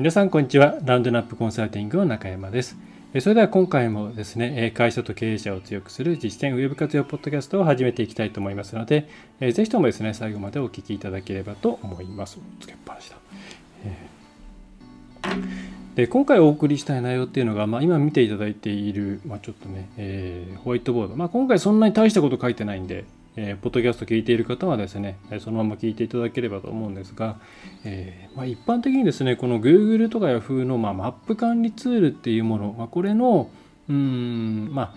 皆さんこんにちは。ラウンドナップコンサルティングの中山です。それでは今回もですね会社と経営者を強くする実践ウェブ活用ポッドキャストを始めていきたいと思いますのでぜひともですね最後までお聞きいただければと思います。つけっぱなしだ、で今回お送りしたい内容っていうのが、まあ、今見ていただいている、まあ、ちょっとね、えー、ホワイトボード、まあ、今回そんなに大したこと書いてないんでえー、ポッドキャスト聞いている方はですね、そのまま聞いていただければと思うんですが、えー、まあ、一般的にですね、この Google とか Yahoo の、まあ、マップ管理ツールっていうもの、まあ、これの、うん、まあ、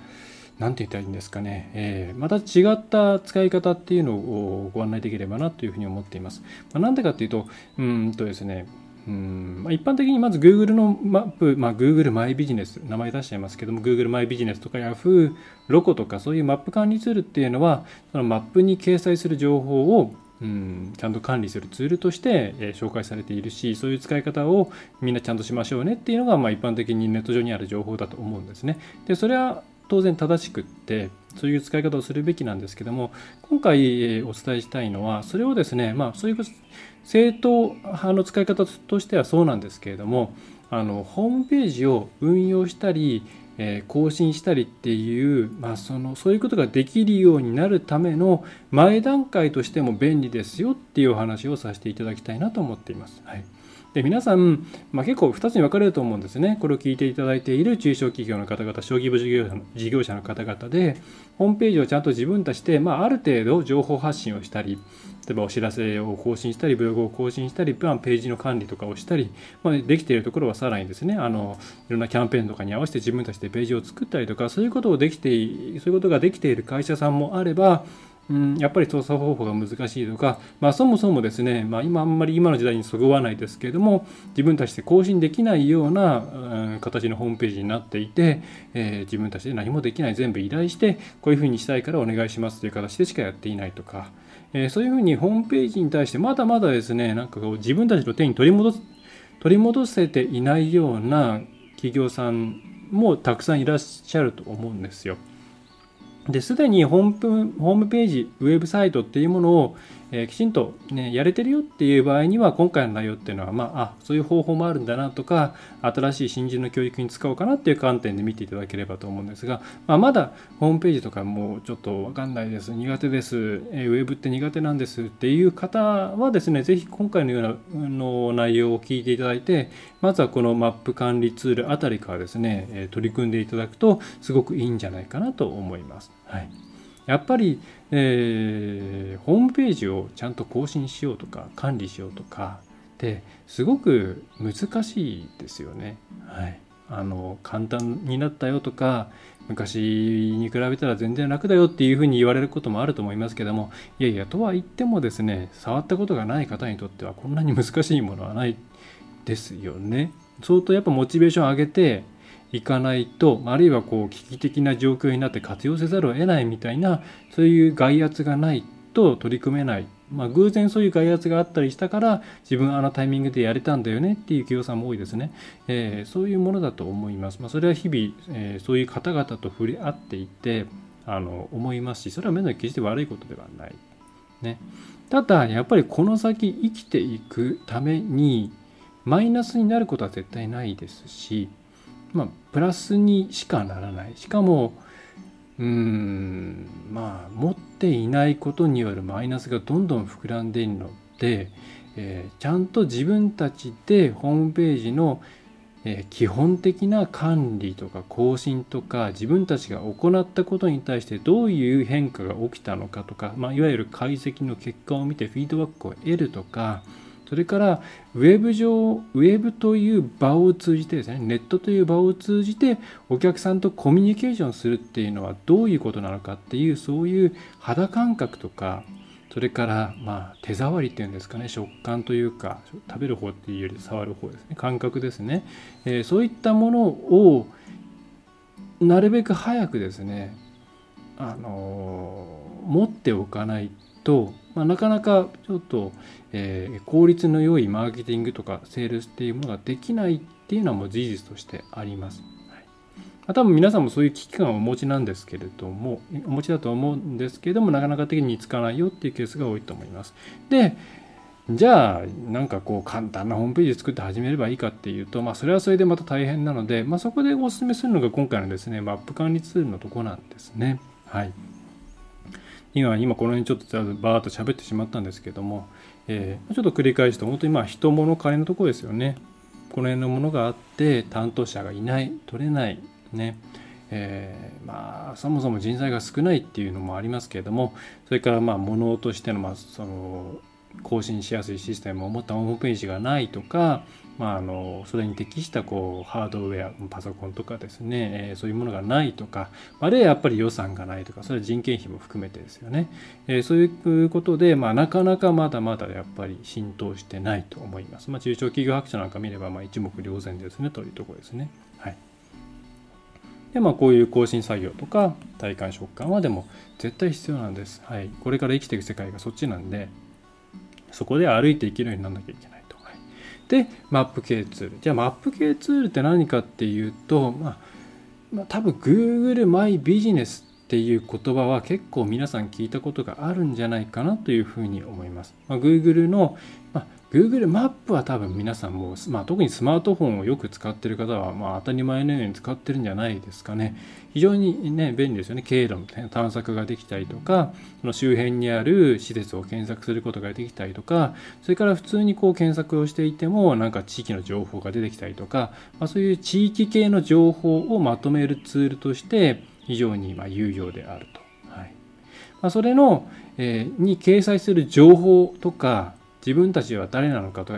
なんて言ったらいいんですかね、えー、また違った使い方っていうのをご案内できればなというふうに思っています。まあ、なんでかっていうと、うんとですね、うんまあ、一般的にまず Google のマップ、まあ、Google マイビジネス、名前出しちゃいますけども、Google マイビジネスとか Yahoo、ロコとかそういうマップ管理ツールっていうのは、そのマップに掲載する情報をうん、ちゃんと管理するツールとして、えー、紹介されているしそういう使い方をみんなちゃんとしましょうねっていうのが、まあ、一般的にネット上にある情報だと思うんですね。でそれは当然正しくってそういう使い方をするべきなんですけども今回お伝えしたいのはそれをですねまあそういう正統派の使い方としてはそうなんですけれどもあのホームページを運用したり、えー、更新したりっていう、まあ、そのそういうことができるようになるための前段階としても便利ですよっていうお話をさせていただきたいなと思っています。はいで皆さん、まあ、結構2つに分かれると思うんですね。これを聞いていただいている中小企業の方々、小規模事業者の事業者の方々で、ホームページをちゃんと自分たちで、まあ、ある程度情報発信をしたり、例えばお知らせを更新したり、ブログを更新したり、ページの管理とかをしたり、まあ、できているところはさらにですね、あのいろんなキャンペーンとかに合わせて自分たちでページを作ったりとか、そういうことをできて、そういうことができている会社さんもあれば、うん、やっぱり操作方法が難しいとか、まあ、そもそもですね、まあ、今あんまり今の時代にそぐわないですけれども自分たちで更新できないような、うん、形のホームページになっていて、えー、自分たちで何もできない全部依頼してこういうふうにしたいからお願いしますという形でしかやっていないとか、えー、そういうふうにホームページに対してまだまだですねなんかこう自分たちの手に取り戻す取り戻せていないような企業さんもたくさんいらっしゃると思うんですよ。ですでにホーホームページ、ウェブサイトっていうものを、えー、きちんと、ね、やれてるよっていう場合には今回の内容っていうのは、まあ、あそういう方法もあるんだなとか新しい新人の教育に使おうかなっていう観点で見ていただければと思うんですが、まあ、まだホームページとかもうちょっと分かんないです。苦手です、えー、ウェブって苦手なんですっていう方はですねぜひ今回のようなの内容を聞いていただいてまずはこのマップ管理ツールあたりからですね、え取り組んでいただくとすごくいいんじゃないかなと思います。はい。やっぱり、えー、ホームページをちゃんと更新しようとか管理しようとかってすごく難しいですよね。はい、あの簡単になったよとか昔に比べたら全然楽だよっていうふうに言われることもあると思いますけどもいやいやとは言ってもですね触ったことがない方にとってはこんなに難しいものはないですよね。相当やっぱモチベーション上げていかないとあるいはこう危機的な状況になって活用せざるを得ないみたいなそういう外圧がないと取り組めない、まあ、偶然そういう外圧があったりしたから自分あのタイミングでやれたんだよねっていう企業さんも多いですね、えー、そういうものだと思います、まあ、それは日々、えー、そういう方々と触れ合っていてあの思いますしそれは目の決して悪いことではない、ね、ただやっぱりこの先生きていくためにマイナスになることは絶対ないですしまあ、プラスにしかならない。しかもうんまあ持っていないことによるマイナスがどんどん膨らんでいるので、えー、ちゃんと自分たちでホームページの、えー、基本的な管理とか更新とか自分たちが行ったことに対してどういう変化が起きたのかとか、まあ、いわゆる解析の結果を見てフィードバックを得るとかそれからウェブ上、ウェブという場を通じてですね、ネットという場を通じてお客さんとコミュニケーションするっていうのはどういうことなのかっていう、そういう肌感覚とか、それからまあ手触りっていうんですかね食感というか食べる方っていうより触る方ですね感覚ですね、えー、そういったものをなるべく早くですねあのー、持っておかないと、まあ、なかなかちょっと、えー、効率の良いマーケティングとかセールスっていうものができないっていうのはもう事実としてあります。多分皆さんもそういう危機感をお持ちなんですけれどもお持ちだと思うんですけれどもなかなか的につかないよっていうケースが多いと思います。でじゃあなんかこう簡単なホームページ作って始めればいいかっていうと、まあ、それはそれでまた大変なので、まあ、そこでお勧めするのが今回のですねマップ管理ツールのとこなんですね。はい今今この辺ちょっとバーッと喋ってしまったんですけども、えー、ちょっと繰り返すと本当にまあ人物金のところですよね。この辺のものがあって担当者がいない取れないね。えー、まあそもそも人材が少ないっていうのもありますけれどもそれからまあ物としてのまあその更新しやすいシステムを持ったホームページがないとか、まあ、あのそれに適したこうハードウェアパソコンとかですね、えー、そういうものがないとかあるいはやっぱり予算がないとかそれは人件費も含めてですよね、えー、そういうことで、まあ、なかなかまだまだやっぱり浸透してないと思います、まあ、中小企業白書なんか見ればまあ一目瞭然ですねというところですねはいでまあこういう更新作業とか体感食感はでも絶対必要なんです。はい。これから生きていく世界がそっちなんで、そこで歩いていけるようにならなきゃいけないと。はい、で、マップ系ツール。じゃあマップ系ツールって何かっていうと、まあ、まあ、多分 Google マイビジネスっていう言葉は結構皆さん聞いたことがあるんじゃないかなというふうに思います。まあ、Google の、Google マップは多分皆さんも、まあ、特にスマートフォンをよく使ってる方は、まあ、当たり前のように使ってるんじゃないですかね。非常にね、便利ですよね。経路の探索ができたりとか、その周辺にある施設を検索することができたりとか、それから普通にこう検索をしていても、なんか地域の情報が出てきたりとか、まあ、そういう地域系の情報をまとめるツールとして、非常にま有用であると。はいまあ、それの、えー、に掲載する情報とか、自分たちは誰なのかと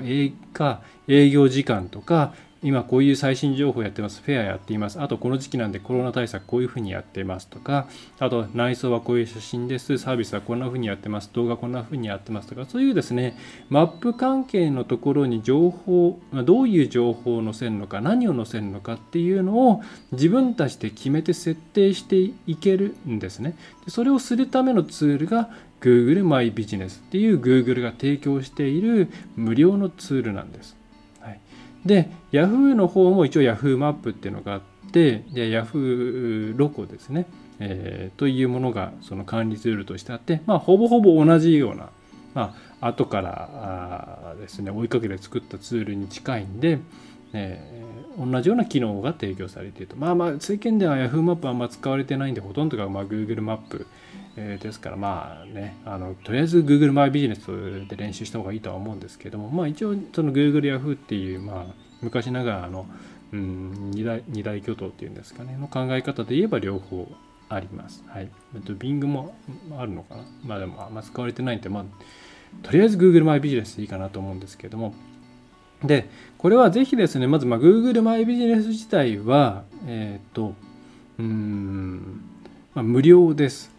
か、営業時間とか、今こういう最新情報やってます、フェアやっています、あとこの時期なんでコロナ対策こういうふうにやってますとか、あと内装はこういう写真です、サービスはこんなふうにやってます、動画こんなふうにやってますとか、そういうですね、マップ関係のところに情報、どういう情報を載せるのか、何を載せるのかっていうのを自分たちで決めて設定していけるんですね。それをするためのツールが Google マイビジネスっていう Google が提供している無料のツールなんです。はい、で、Yahoo の方も一応 Yahoo マップっていうのがあって、で Yahoo ロコですね、えー、というものがその管理ツールとしてあって、まあ、ほぼほぼ同じような、まあ後からですね追いかけて作ったツールに近いんで、えー、同じような機能が提供されていると。まあまあ、世間では Yahoo マップはあんま使われてないんで、ほとんどがま Google マップえー、ですからまあねあのとりあえず Google マイビジネスで練習した方がいいとは思うんですけどもまあ一応その Google Yahoo っていうまあ昔ながらの、うん、二大二大巨頭っていうんですかねの考え方で言えば両方あります。はい。えっと Bing もあるのかな？まあでもあんま使われてないんでまあとりあえず Google マイビジネスでいいかなと思うんですけどもでこれはぜひですねまずまあ Google マイビジネス自体はえっ、とうん、まあ、無料です。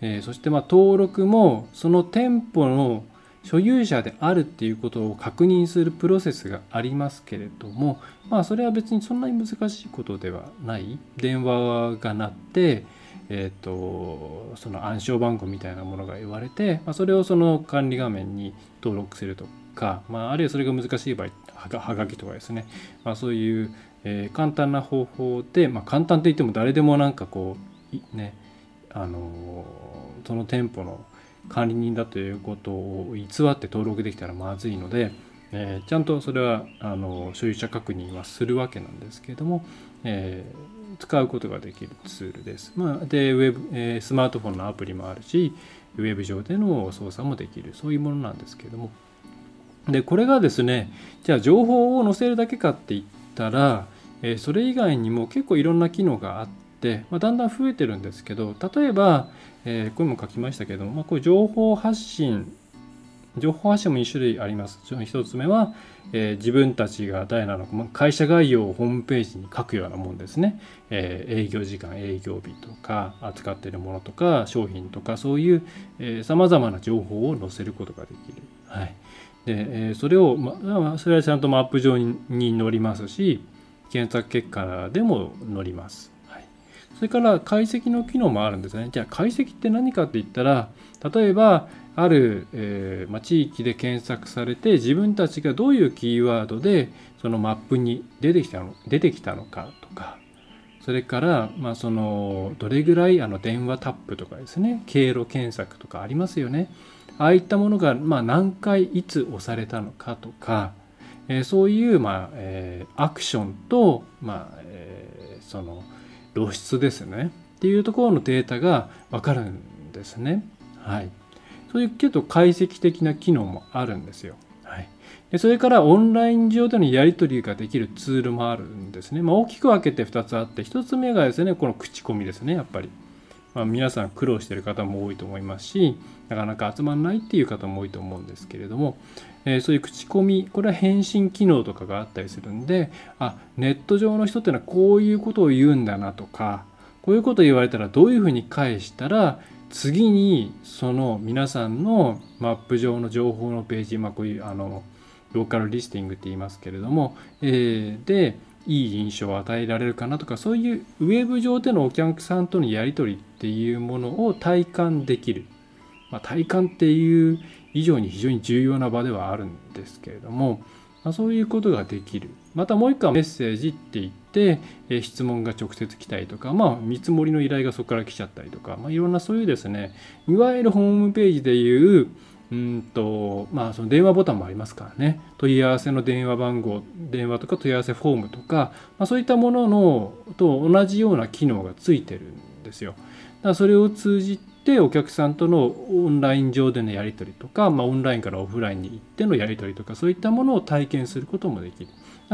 えー、そしてま登録もその店舗の所有者であるっていうことを確認するプロセスがありますけれどもまあそれは別にそんなに難しいことではない。電話が鳴ってえーと、その暗証番号みたいなものが言われて、まあ、それをその管理画面に登録するとか、まあ、あるいはそれが難しい場合はがきとかですね、まあ、そういう、えー、簡単な方法で、まあ、簡単といっても誰でもなんかこうねあのその店舗の管理人だということを偽って登録できたらまずいので、えー、ちゃんとそれはあの所有者確認はするわけなんですけれども、えー、使うことができるツールです。まあ、でウェブ、えー、スマートフォンのアプリもあるしウェブ上での操作もできるそういうものなんですけれどもでこれがですねじゃあ情報を載せるだけかって言ったら、えそれ以外にも結構いろんな機能があって、まあ、だんだん増えてるんですけど例えば、えー、これも書きましたけど、まあ、こう情報発信情報発信も2種類あります。1つ目は、えー、自分たちが誰なのか、ま会社概要をホームページに書くようなもんですね。えー、営業時間、営業日とか、扱っているものとか、商品とか、そういうさまざまな情報を載せることができる。はい。で、えー、それを、まあ、それはちゃんとマップ上に載りますし、検索結果でも載ります。それから解析の機能もあるんですね。じゃあ解析って何かって言ったら、例えば、ある、えーまあ、地域で検索されて自分たちがどういうキーワードでそのマップに出てきたの出てきたのかとかそれから、まあ、そのどれぐらいあの電話タップとかですね経路検索とかありますよねああいったものが、まあ、何回いつ押されたのかとか、えー、そういう、まあえー、アクションと、まあえー、その露出ですねっていうところのデータが分かるんですね。はい、そういう結構解析的な機能もあるんですよ。はい、でそれからオンライン上でのやり取りができるツールもあるんですね。まあ、大きく分けて2つあって1つ目がですねこの口コミですねやっぱり。まあ、皆さん苦労してる方も多いと思いますしなかなか集まらないっていう方も多いと思うんですけれども、えー、そういう口コミこれは返信機能とかがあったりするんであネット上の人ってのはこういうことを言うんだなとかこういうことを言われたらどういうふうに返したら次にその皆さんのマップ上の情報のページ、まあ、こういうあのローカルリスティングって言いますけれども、えー、でいい印象を与えられるかなとかそういうウェブ上でのお客さんとのやり取りっていうものを体感できる、まあ、体感っていう以上に非常に重要な場ではあるんですけれども、まあ、そういうことができるまたもう一個はメッセージって言って、え質問が直接来たりとか、まあ、見積もりの依頼がそこから来ちゃったりとか、まあ、いろんなそういうですね、いわゆるホームページでいう、うんと、まあ、その電話ボタンもありますからね、問い合わせの電話番号、電話とか問い合わせフォームとか、まあ、そういったもののと同じような機能がついてるんですよ。だからそれを通じてお客さんとのオンライン上でのやり取りとか、まあ、オンラインからオフラインに行ってのやり取りとか、そういったものを体験することもできる。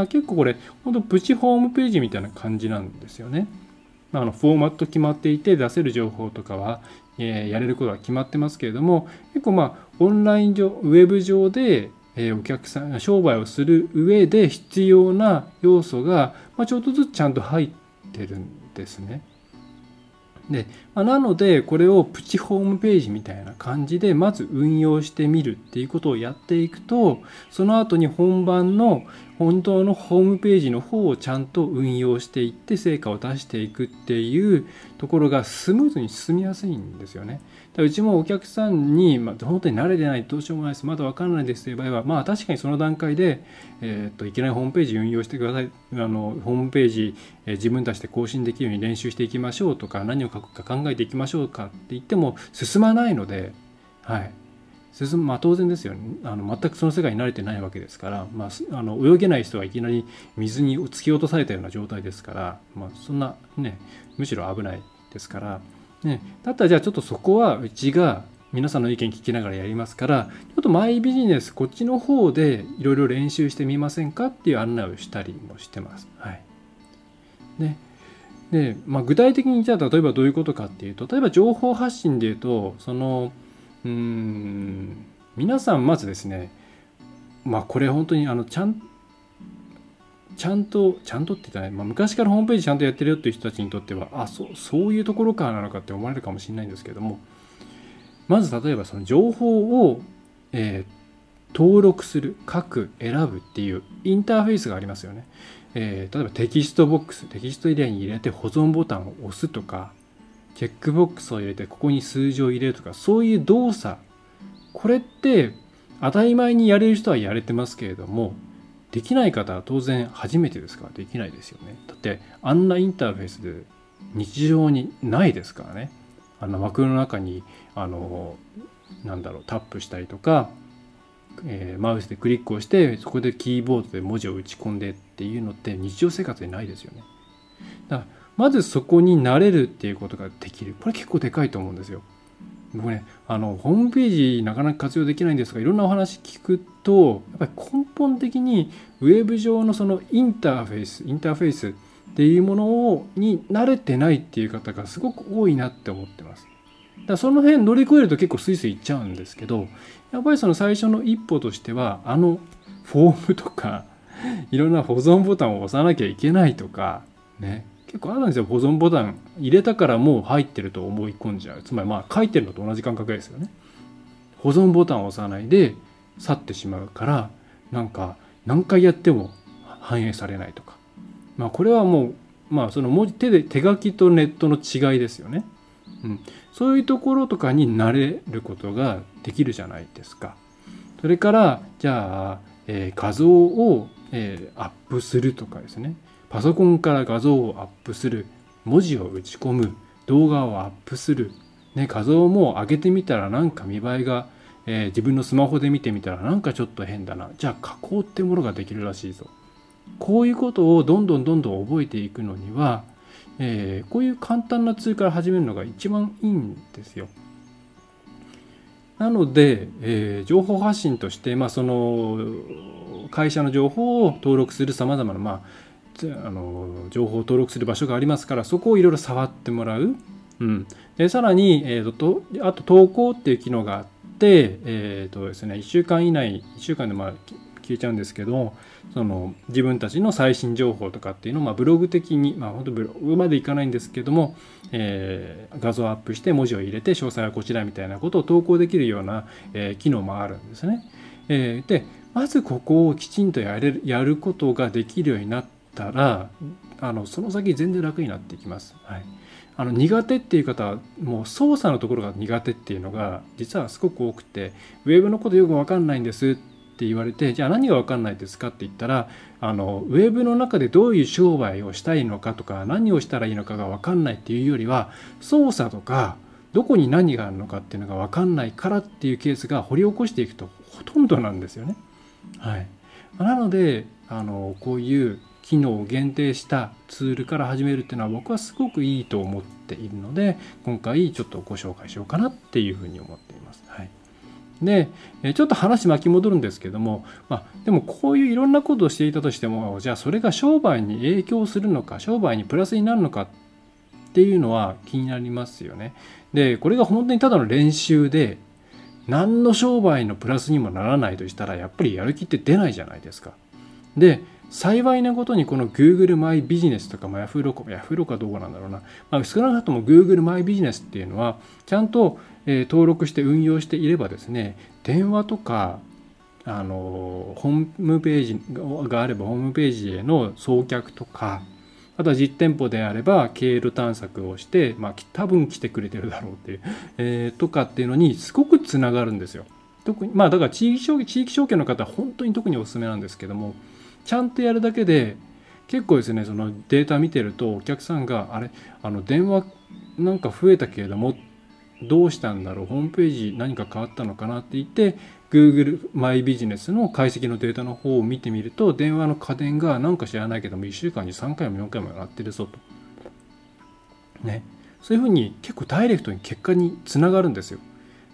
結構これ、本当プチホームページみたいな感じなんですよね。あのフォーマット決まっていて出せる情報とかは、えー、やれることは決まってますけれども結構まあオンライン上ウェブ上で、え、お客さん商売をする上で必要な要素が、まあ、ちょっとずつちゃんと入ってるんですね。で、まあ、なのでこれをプチホームページみたいな感じでまず運用してみるっていうことをやっていくとその後に本番の本当のホームページの方をちゃんと運用していって成果を出していくっていうところがスムーズに進みやすいんですよね。うちもお客さんに、まあ、本当に慣れてないどうしようもないです。まだ分からないですという場合はまあ確かにその段階で、えー、っといきなりホームページ運用してください。あのホームページ、えー、自分たちで更新できるように練習していきましょうとか何を書くか考えていきましょうかって言っても進まないので、はい、進むまあ当然ですよね。あの全くその世界に慣れてないわけですから、まあ、あの泳げない人がいきなり水に突き落とされたような状態ですから、まあ、そんなねむしろ危ないですから、ね、だったらじゃあちょっとそこはうちが皆さんの意見聞きながらやりますからちょっとマイビジネスこっちの方でいろいろ練習してみませんかっていう案内をしたりもしてます。はい。ね。でまあ、具体的にじゃあ例えばどういうことかっていうと例えば情報発信でいうとそのうん皆さんまずですねまあこれ本当にあのちゃんちゃんとちゃんとって言ったら、まあ、昔からホームページちゃんとやってるよっていう人たちにとってはあそうそういうところからなのかって思われるかもしれないんですけどもまず例えばその情報を、えー、登録する書く選ぶっていうインターフェースがありますよね、えー、例えばテキストボックステキストエリアに入れて保存ボタンを押すとかチェックボックスを入れてここに数字を入れるとかそういう動作。これって当たり前にやれる人はやれてますけれどもできない方は当然初めてですからできないですよね。だってあんなインターフェースで日常にないですからね。あの枠の中にあのなんだろうタップしたりとか、えー、マウスでクリックをしてそこでキーボードで文字を打ち込んでっていうのって日常生活にないですよね。だからまずそこに慣れるっていうことができる。これ結構でかいと思うんですよ。僕ねあのホームページなかなか活用できないんですがいろんなお話聞くとやっぱり根本的にウェブ上のそのインターフェースインターフェースっていうものをに慣れてないっていう方がすごく多いなって思ってます。だその辺乗り越えると結構スイスイいっちゃうんですけどやっぱりその最初の一歩としてはあのフォームとかいろんな保存ボタンを押さなきゃいけないとかね結構あるんですよ保存ボタン入れたからもう入ってると思い込んじゃう。つまりまあ書いてるのと同じ感覚ですよね。保存ボタンを押さないで去ってしまうからなんか何回やっても反映されないとか。まあこれはもうまあその文字手で手書きとネットの違いですよね、うん、そういうところとかに慣れることができるじゃないですか。それからじゃあ、えー、画像を、えー、アップするとかですね。パソコンから画像をアップする。文字を打ち込む。動画をアップする、ね、画像も上げてみたらなんか見栄えが、えー、自分のスマホで見てみたらなんかちょっと変だな。じゃあ加工ってものができるらしいぞ。こういうことをどんどんどんどん覚えていくのには、えー、こういう簡単なツールから始めるのが一番いいんですよ。なので、えー、情報発信として、まあ、その会社の情報を登録するさまざまな、まあ、あの情報を登録する場所がありますからそこをいろいろ触ってもらう、うん、でさらに、えーと、あと投稿っていう機能があって、えーとですね、1週間以内1週間でまあ消えちゃうんですけどその自分たちの最新情報とかっていうのを、まあ、ブログ的に、まあ、本当ブログまでいかないんですけども、えー、画像アップして文字を入れて詳細はこちらみたいなことを投稿できるような、えー、機能もあるんですね。えー、でまずここをきちんとやれるやることができるようになったらあのその先全然楽になっていきます。はいあの苦手っていう方はもう操作のところが苦手っていうのが実はすごく多くてウェブのことよく分かんないんですって言われてじゃあ何が分かんないですかって言ったらあのウェブの中でどういう商売をしたいのかとか何をしたらいいのかが分かんないっていうよりは操作とかどこに何があるのかっていうのが分かんないからっていうケースが掘り起こしていくとほとんどなんですよね。はい、なのであのこういう機能を限定したツールから始めるっていうのは僕はすごくいいと思っているので今回ちょっとご紹介しようかなっていうふうに思っています。はい、でちょっと話巻き戻るんですけども、まあ、でもこういういろんなことをしていたとしてもじゃあそれが商売に影響するのか商売にプラスになるのかっていうのは気になりますよね。でこれが本当にただの練習で何の商売のプラスにもならないとしたらやっぱりやる気って出ないじゃないですか。で幸いなことにこの Google マイビジネスとか、まあ、Yahoo ロコ、Yahoo ロコはどうなんだろうな、まあ、少なくとも Google マイビジネスっていうのはちゃんと、えー、登録して運用していればですね電話とかあのホームページがあればホームページへの送客とかあとは実店舗であれば経路探索をして、まあ、多分来てくれてるだろうっていう、えー、とかっていうのにすごくつながるんですよ。特にまあだから地域証券地域証券の方は本当に特におすすめなんですけどもちゃんとやるだけで結構ですねそのデータ見てるとお客さんがあれあの電話なんか増えたけれどもどうしたんだろうホームページ何か変わったのかなって言って Google マイビジネスの解析のデータの方を見てみると電話の家電が何か知らないけども1週間に3回も4回も鳴ってるぞと。ね。そういうふうに結構ダイレクトに結果につながるんですよ。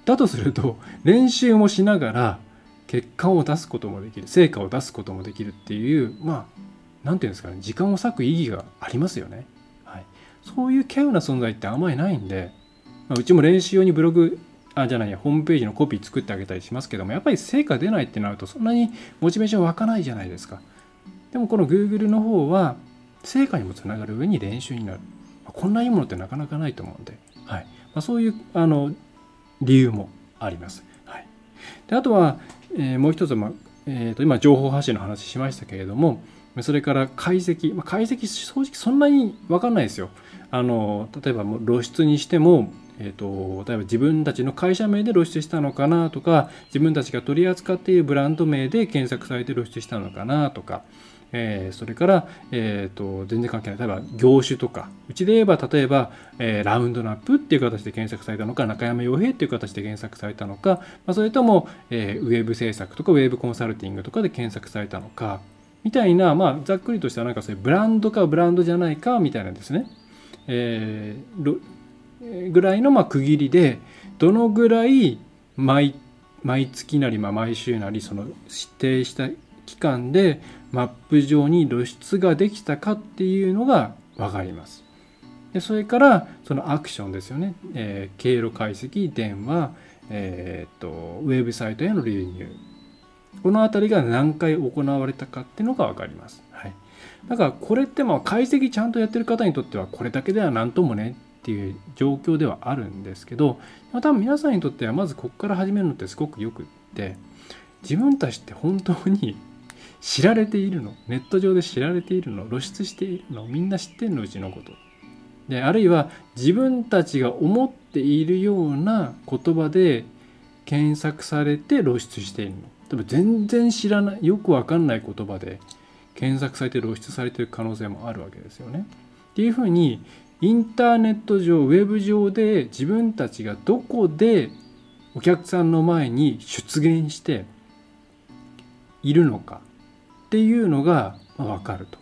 だとすると練習もしながら結果を出すこともできる成果を出すこともできるっていうまあ何て言うんですかね時間を割く意義がありますよね。はい、そういう稀有な存在ってあんまりないんで、まあ、うちも練習用にブログあじゃないやホームページのコピー作ってあげたりしますけどもやっぱり成果出ないってなるとそんなにモチベーション湧かないじゃないですか。でもこの Google の方は成果にもつながる上に練習になる。まあこんないいものってなかなかないと思うんで、はいまあ、そういうあの理由もあります。はい、であとは、えー、もう一つ、まあえー、と今情報発信の話しましたけれどもそれから解析、まあ、解析正直そんなに分かんないですよ。あの例えば露出にしてもえーと、例えば自分たちの会社名で露出したのかなとか自分たちが取り扱っているブランド名で検索されて露出したのかなとか、えー、それから、えーと、全然関係ない。例えば業種とか。うちで言えば例えば、えー、ラウンドナップっていう形で検索されたのか中山洋平っていう形で検索されたのか、まあ、それとも、えー、ウェブ制作とかウェブコンサルティングとかで検索されたのかみたいな、まあ、ざっくりとしたなんかそういうブランドかブランドじゃないかみたいなんですね、えー、ぐらいのま区切りでどのぐらい毎毎月なりま毎週なりその指定した期間でマップ上に露出ができたかっていうのが分かります。でそれからそのアクションですよね、えー、経路解析電話、えー、っとウェブサイトへの流入。この辺りが何回行われたかっていうのが分かります、はい、だからこれってまあ解析ちゃんとやってる方にとってはこれだけでは何ともねっていう状況ではあるんですけど多分皆さんにとってはまずここから始めるのってすごくよくって自分たちって本当に知られているの？ネット上で知られているの？露出しているの？みんな知ってるの？うちのこと。であるいは自分たちが思っているような言葉で検索されて露出しているの。多分全然知らないよくわかんない言葉で検索されて露出されている可能性もあるわけですよね。っていうふうにインターネット上ウェブ上で自分たちがどこでお客さんの前に出現しているのか。っていうのが分かると。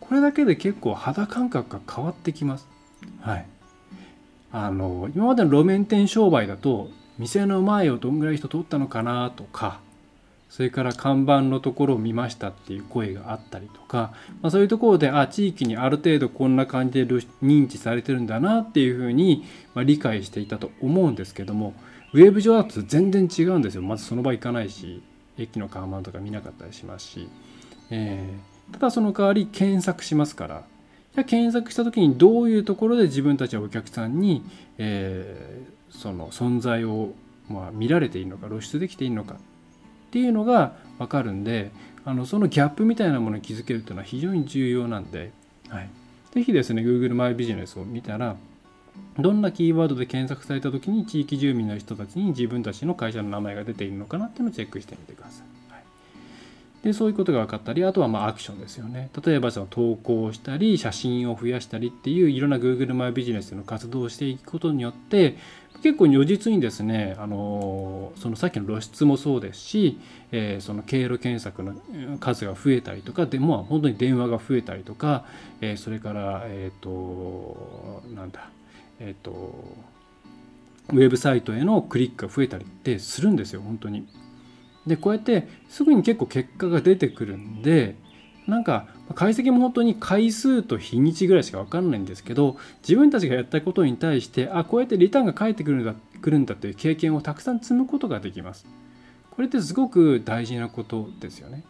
これだけで結構肌感覚が変わってきます。はい。あの今までの路面店商売だと店の前をどんぐらい人通ったのかなとかそれから看板のところを見ましたっていう声があったりとか、まあ、そういうところであ地域にある程度こんな感じで認知されてるんだなっていうふうに、まあ、理解していたと思うんですけどもウェブ上だと全然違うんですよ。まずその場行かないし駅の看板とか見なかったりしますし、えー、ただその代わり検索しますから。じゃ検索した時にどういうところで自分たちはお客さんに、えー、その存在を、まあ、見られているのか露出できているのか。っていうのが分かるんであのそのギャップみたいなものに気づけるというのは非常に重要なんで、はい、ぜひですね Google マイビジネスを見たらどんなキーワードで検索された時に地域住民の人たちに自分たちの会社の名前が出ているのかなっていうのをチェックしてみてください。でそういうことが分かったりあとはまあアクションですよね例えばその投稿したり写真を増やしたりっていういろんな Google マイビジネスの活動をしていくことによって結構如実にですねあのそのさっきの露出もそうですし、えー、その経路検索の数が増えたりとかでも本当に電話が増えたりとか、えー、それからえっ、ー、となんだえっ、とウェブサイトへのクリックが増えたりってするんですよ本当に。でこうやってすぐに結構結果が出てくるんでなんか解析も本当に回数と日にちぐらいしか分かんないんですけど自分たちがやったことに対してあこうやってリターンが返ってくるんだくるんだという経験をたくさん積むことができます。これってすごく大事なことですよね。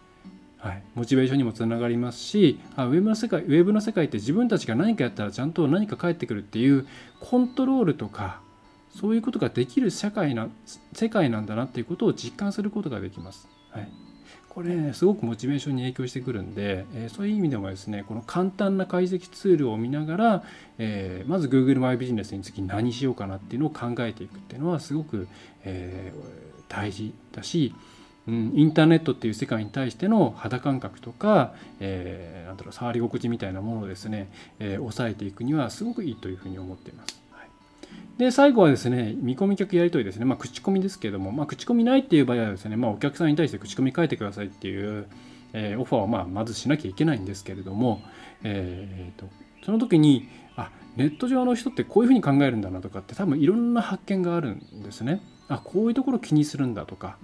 はい、モチベーションにもつながりますしあウェブの世界ウェブの世界って自分たちが何かやったらちゃんと何か返ってくるっていうコントロールとかそういうことができる社会な世界なんだなっていうことを実感することができます。はい、これ、ね、すごくモチベーションに影響してくるんで、えー、そういう意味でもですねこの簡単な解析ツールを見ながら、えー、まず Google マイビジネスにつき何しようかなっていうのを考えていくっていうのはすごく、えー、大事だし、うん、インターネットっていう世界に対しての肌感覚とか、えー、なんだろう触り心地みたいなものをですね、えー、抑えていくにはすごくいいというふうに思っています。で最後はですね見込み客やり取りですね、まあ、口コミですけれども、まあ、口コミないっていう場合はですね、まあ、お客さんに対して口コミ書いてくださいっていう、えー、オファーをまあまずしなきゃいけないんですけれども、えーと、その時にあネット上の人ってこういうふうに考えるんだなとかって多分いろんな発見があるんですね。あこういうところ気にするんだとか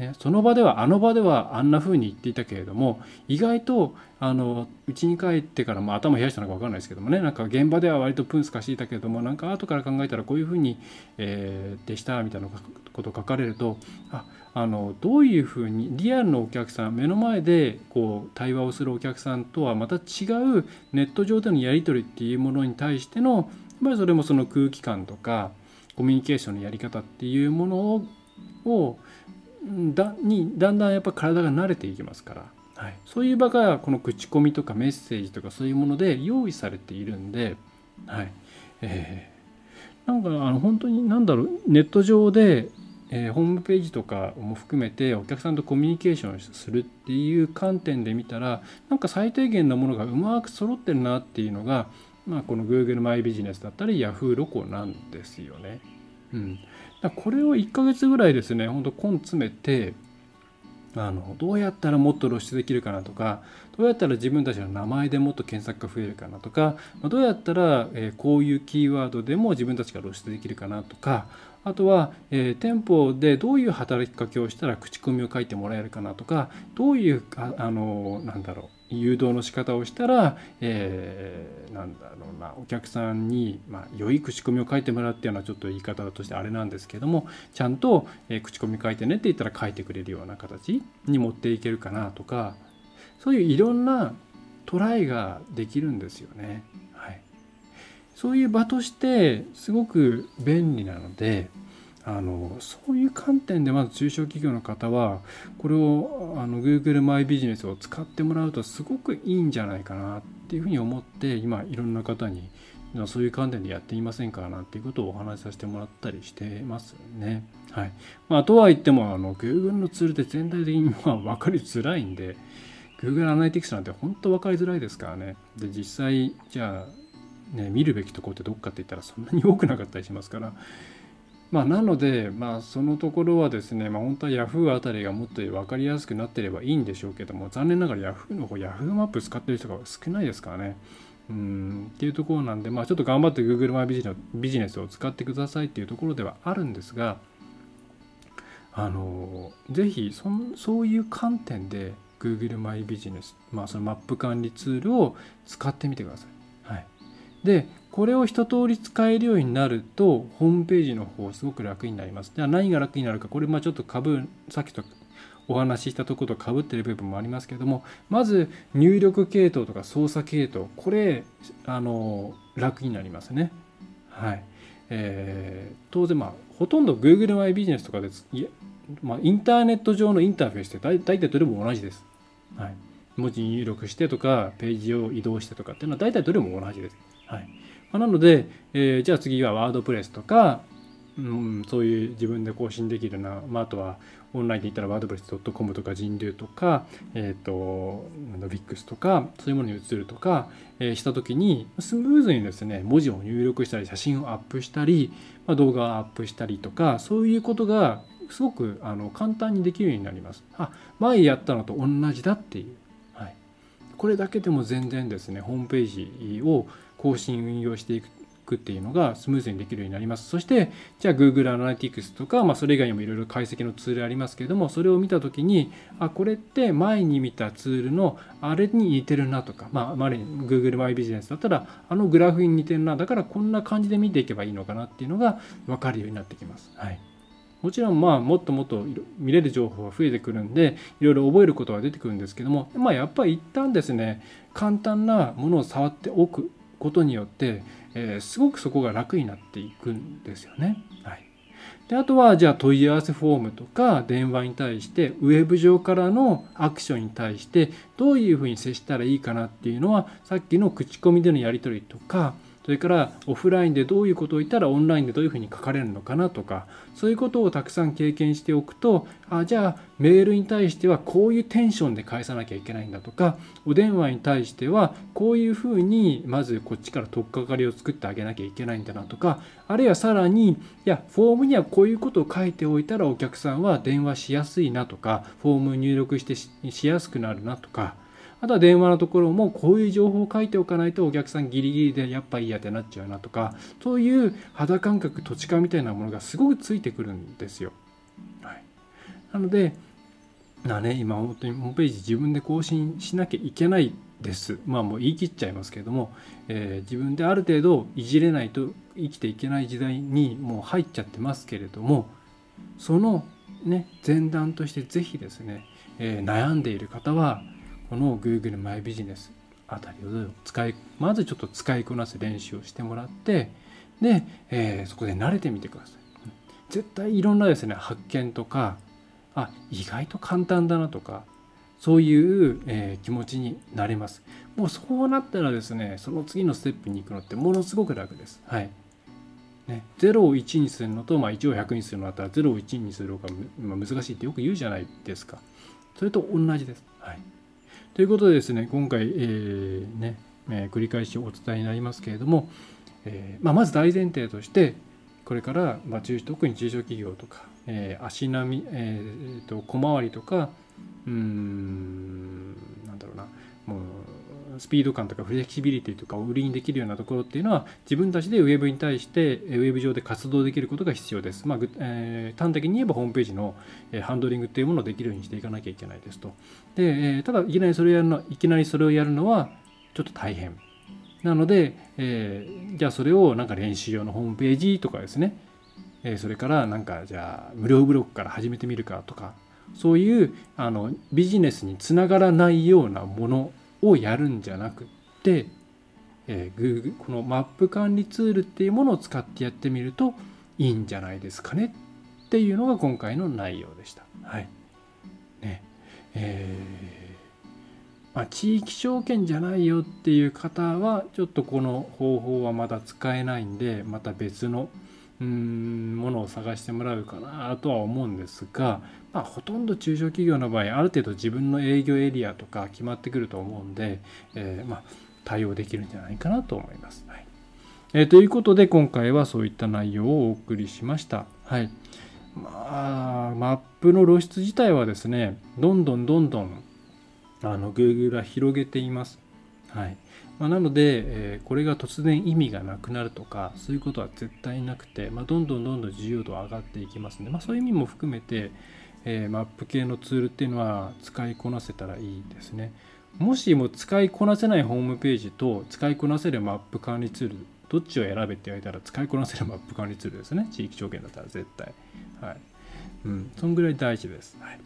ね、その場ではあの場ではあんな風に言っていたけれども意外とあの家に帰ってから、まあ、頭冷やしたのか分かんないですけどもねなんか現場では割とプンスカしていたけれどもなんか後から考えたらこういう風に、えー、でしたみたいなことを書かれるとああのどういうふうにリアルのお客さん目の前でこう対話をするお客さんとはまた違うネット上でのやり取りっていうものに対してのやっぱりそれもその空気感とかコミュニケーションのやり方っていうものをだにだんだんやっぱ体が慣れていきますから、はい、そういう場がこの口コミとかメッセージとかそういうもので用意されているんで、はい。えー、なんかあの本当に何だろうネット上で、えー、ホームページとかも含めてお客さんとコミュニケーションするっていう観点で見たらなんか最低限なものがうまく揃ってるなっていうのが、まあ、この Google マイビジネスだったり Yahoo! ロコなんですよね。うん、これを1ヶ月ぐらいですねほんと根詰めてあのどうやったらもっと露出できるかなとかどうやったら自分たちの名前でもっと検索が増えるかなとかどうやったら、えこういうキーワードでも自分たちが露出できるかなとかあとは、え、店舗でどういう働きかけをしたら口コミを書いてもらえるかなとかどういうあのなんだろう誘導の仕方をしたら、えー、なんだろうなお客さんに、まあ、良い口コミを書いてもらうっていうのはちょっと言い方としてあれなんですけどもちゃんと、えー、口コミ書いてねって言ったら書いてくれるような形に持っていけるかなとかそういういろんなトライができるんですよね。はい、そういう場としてすごく便利なのであのそういう観点でまず中小企業の方はこれをあの Google マイビジネスを使ってもらうとすごくいいんじゃないかなっていうふうに思って今いろんな方にそういう観点でやっていませんかなんていうことをお話しさせてもらったりしてますね。はいまあ、とは言ってもあの Google のツールって全体的にま分かりづらいんで Google アナリティクスなんて本当分かりづらいですからね。で実際じゃあね見るべきとこってどっかって言ったらそんなに多くなかったりしますからまあ、なので、まあ、そのところはですね、まあ、本当は Yahoo あたりがもっと分かりやすくなってればいいんでしょうけども、残念ながら Yahoo の方、Yahoo マップ使ってる人が少ないですからね。うんっていうところなんで、まあ、ちょっと頑張って Google マイビジネスを使ってくださいっていうところではあるんですが、あのぜひそそういう観点で Google マイビジネス、まあ、そのマップ管理ツールを使ってみてください。はい、でこれを一通り使えるようになるとホームページの方すごく楽になります。じゃあ何が楽になるかこれまあちょっと株さっきとお話ししたところとかぶってる部分もありますけれどもまず入力系統とか操作系統これあの楽になりますね。はいえー、当然まあほとんど Google マイビジネスとかですいまあ、インターネット上のインターフェースって大体どれも同じです。はい、文字入力してとかページを移動してとかっていうのは大体どれも同じです。はいまなので、えー、じゃあ次はワードプレスとか、うん、そういう自分で更新できるな、まあ、あとはオンラインで言ったらワードプレス .com とか人流とか、えっ、ー、と、ビックスとか、そういうものに移るとか、えー、した時に、スムーズにですね、文字を入力したり、写真をアップしたり、まあ、動画をアップしたりとか、そういうことがすごくあの簡単にできるようになります。あ、前やったのと同じだっていう。これだけでも全然ですね、ホームページを更新運用していくっていうのがスムーズにできるようになります。そして、じゃあ Google Analytics とか、まあ、それ以外にもいろいろ解析のツールありますけれども、それを見たときに、あ、これって前に見たツールのあれに似てるなとか、まあ、まあ、Google マイビジネスだったら、あのグラフに似てるな、だからこんな感じで見ていけばいいのかなっていうのが分かるようになってきます。はい。もちろんまあもっともっと見れる情報が増えてくるんでいろいろ覚えることは出てくるんですけどもまあやっぱり一旦ですね簡単なものを触っておくことによって、えー、すごくそこが楽になっていくんですよね。はい、であとはじゃあ問い合わせフォームとか電話に対してウェブ上からのアクションに対してどういうふうに接したらいいかなっていうのはさっきの口コミでのやり取りとかそれからオフラインでどういうことを言ったらオンラインでどういうふうに書かれるのかなとかそういうことをたくさん経験しておくとあじゃあメールに対してはこういうテンションで返さなきゃいけないんだとかお電話に対してはこういうふうにまずこっちから取っかかりを作ってあげなきゃいけないんだなとかあるいはさらにいやフォームにはこういうことを書いておいたらお客さんは電話しやすいなとかフォーム入力してしやすくなるなとかあとは電話のところもこういう情報を書いておかないとお客さんギリギリでやっぱいいやってなっちゃうなとかそういう肌感覚土地感みたいなものがすごくついてくるんですよ。はい、なのでなね、今本当にホームページ自分で更新しなきゃいけないです。まあもう言い切っちゃいますけれども、えー、自分である程度いじれないと生きていけない時代にもう入っちゃってますけれどもそのね前段として是非ですね、えー、悩んでいる方はこの Google マイビジネスあたりを使いまずちょっと使いこなす練習をしてもらってで、えー、そこで慣れてみてください。絶対いろんなですね発見とかあ意外と簡単だなとかそういう、えー、気持ちになれます。もうそうなったらですねその次のステップに行くのってものすごく楽です。はい。ね、0を1にするのと、まあ、1を100にするのだったら0を1にする方が難しいってよく言うじゃないですか。それと同じです、はい。ということでですね、今回、えー、ね、えー、繰り返しお伝えになりますけれども、えー、まあ、まず大前提として、これから、まあ、中特に中小企業とか、えー、足並み、えーと、小回りとか、うん、なんだろうな、もうスピード感とかフレキシビリティとかを売りにできるようなところっていうのは自分たちでウェブに対してウェブ上で活動できることが必要です。まあえー、端的に言えばホームページのハンドリングっていうものをできるようにしていかなきゃいけないですと。で、えー、ただいきなりそれをやるのいきなりそれをやるのはちょっと大変。なので、えー、じゃあそれをなんか練習用のホームページとかですね、えー、それからなんかじゃあ無料ブログから始めてみるかとかそういうあのビジネスにつながらないようなものをやるんじゃなくって、えー、Google このマップ管理ツールっていうものを使ってやってみるといいんじゃないですかねっていうのが今回の内容でした。はいねえーまあ、地域証券じゃないよっていう方はちょっとこの方法はまだ使えないんでまた別のうんものを探してもらうかなとは思うんですが、まあ、ほとんど中小企業の場合ある程度自分の営業エリアとか決まってくると思うんで、えー、まあ、対応できるんじゃないかなと思います。はいえー、ということで今回はそういった内容をお送りしました。はいまあ、マップの露出自体はですねどんどんどんどんあの Google は広げています。はいまあ、なので、えー、これが突然意味がなくなるとかそういうことは絶対なくて、まあ、どんどんどんどん自由度上がっていきますので、まあ、そういう意味も含めて、えー、マップ系のツールっていうのは使いこなせたらいいですね。もしも使いこなせないホームページと使いこなせるマップ管理ツールどっちを選べって言われたら使いこなせるマップ管理ツールですね。地域証券だったら絶対。はい。うん。そんぐらい大事です、はい、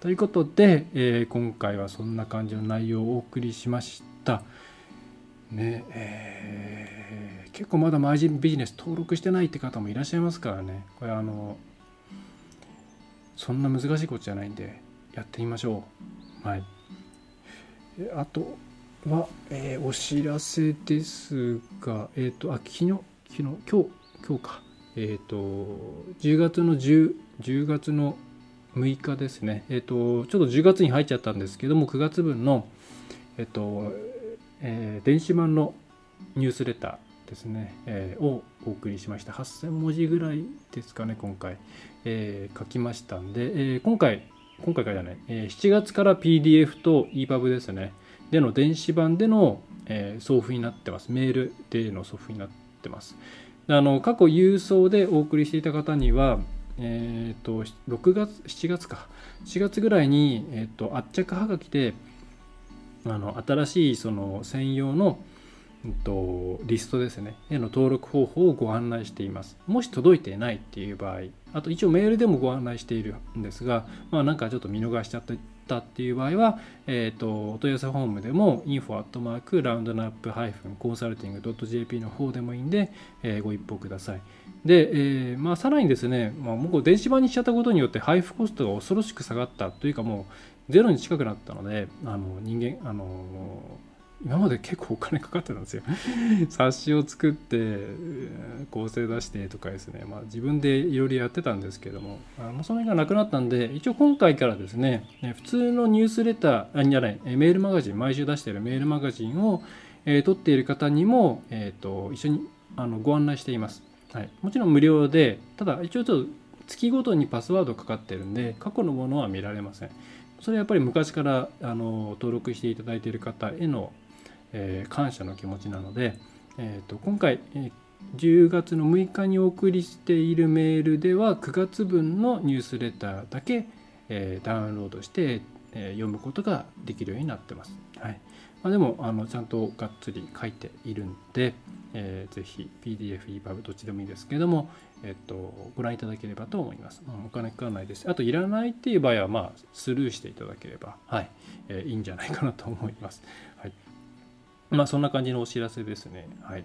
ということで、えー、今回はそんな感じの内容をお送りしました。ねえー、結構まだマージンビジネス登録してないって方もいらっしゃいますからね。これあのそんな難しいことじゃないんでやってみましょう。はい。あとは、えー、お知らせですがえっ、ー、とあ昨日昨日今日今日か。えっ、ー、と10月の10 10月の6日ですね。えっ、とちょっと10月に入っちゃったんですけども9月分のえっ、とえー、電子版のニュースレターですね、えー、をお送りしました。8000文字ぐらいですかね今回、えー、書きましたんで、え今回今回からじゃない、え7月から PDF と EPUB ですね。での電子版での、え送付になってます。メールでの送付になってます。あの過去郵送でお送りしていた方にはえっ、と6月7月か。7月ぐらいに、えーと、と圧着はがきであの新しいその専用の、うんと、リストですね。への登録方法をご案内しています。もし届いていないっていう場合あと一応メールでもご案内しているんですがまあなんかちょっと見逃しちゃったっていう場合は、えーと、お問い合わせフォームでも info@ ラウンドナップ -consulting.jp の方でもいいんで、えー、ご一報ください。で、えーまあ、さらにですね、まあ、もう電子版にしちゃったことによって配布コストが恐ろしく下がったというかもうゼロに近くなったのであの人間あの今まで結構お金かかってたんですよ。冊子を作って構成出してとかですね、まあ、自分でいろいろやってたんですけども。あのその辺がなくなったんで一応今回からですね普通のニュースレターあじゃないメールマガジン毎週出しているメールマガジンを、えー、取っている方にも、えーと、一緒にあのご案内しています、はい、もちろん無料でただ一応ちょっと月ごとにパスワードかかってるんで過去のものは見られませんそれはやっぱり昔からあの登録していただいている方への、えー、感謝の気持ちなので、えーと、今回、えー、10月の6日にお送りしているメールでは9月分のニュースレターだけ、えー、ダウンロードして、え読むことができるようになってます。はいまあ、でもあのちゃんとがっつり書いているんで、えー、ぜひ PDF、EPUB どっちでもいいですけども、えっと、ご覧いただければと思います。うんお金かからないです。あと、いらないっていう場合は、まあ、スルーしていただければ、はい、えー、いいんじゃないかなと思います。はい。まあ、そんな感じのお知らせですね。はい。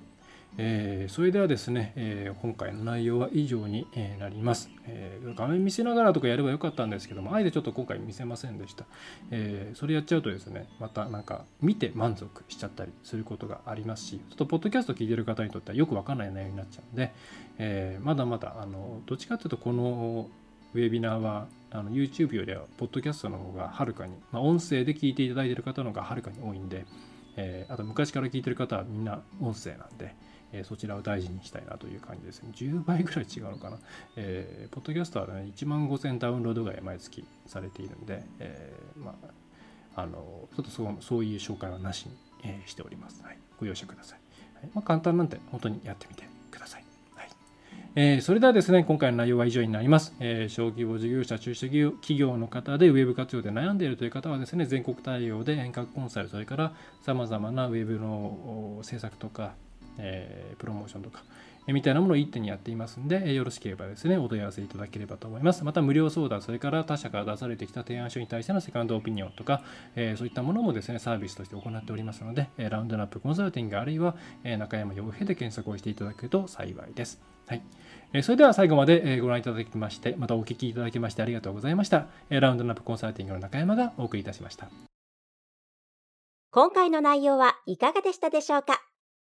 えー、それではですね、えー、今回の内容は以上に、なります、えー、画面見せながらとかやればよかったんですけども、あえてちょっと今回見せませんでした。えそれやっちゃうとですね、またなんか見て満足しちゃったりすることがありますし、ちょっとポッドキャスト聞いてる方にとってはよくわかんない内容になっちゃうんで、えまだまだあのどっちかというとこのウェビナーはあの YouTube よりはポッドキャストの方がはるかに、まあ、音声で聞いていただいてる方の方がはるかに多いんで、えあと昔から聞いてる方はみんな音声なんで、えそちらを大事にしたいなという感じですね。10倍ぐらい違うのかな。えー、ポッドキャストはね、1万5000ダウンロードぐらい毎月されているんで、えー、まあ、あのちょっとそうそういう紹介はなしに、えしております。はい、ご容赦ください。はいまあ、簡単なんで本当にやってみてください。はいえー、それではですね、今回の内容は以上になります。えー、小規模事業者、中小企業の方でウェブ活用で悩んでいるという方はですね、全国対応で遠隔コンサル、それから様々なウェブの制作とか、えー、プロモーションとかえ、みたいなものを一手にやっていますんで、よろしければですね、お問い合わせいただければと思います。また無料相談、それから他社から出されてきた提案書に対してのセカンドオピニオンとか、えー、そういったものもですね、サービスとして行っておりますので、ラウンドナップコンサルティングあるいはえ中山洋平で検索をしていただけると幸いです。はい。それでは最後までご覧いただきまして、またお聞きいただきましてありがとうございました。ラウンドナップコンサルティングの中山がお送りいたしました。今回の内容はいかがでしたでしょうか？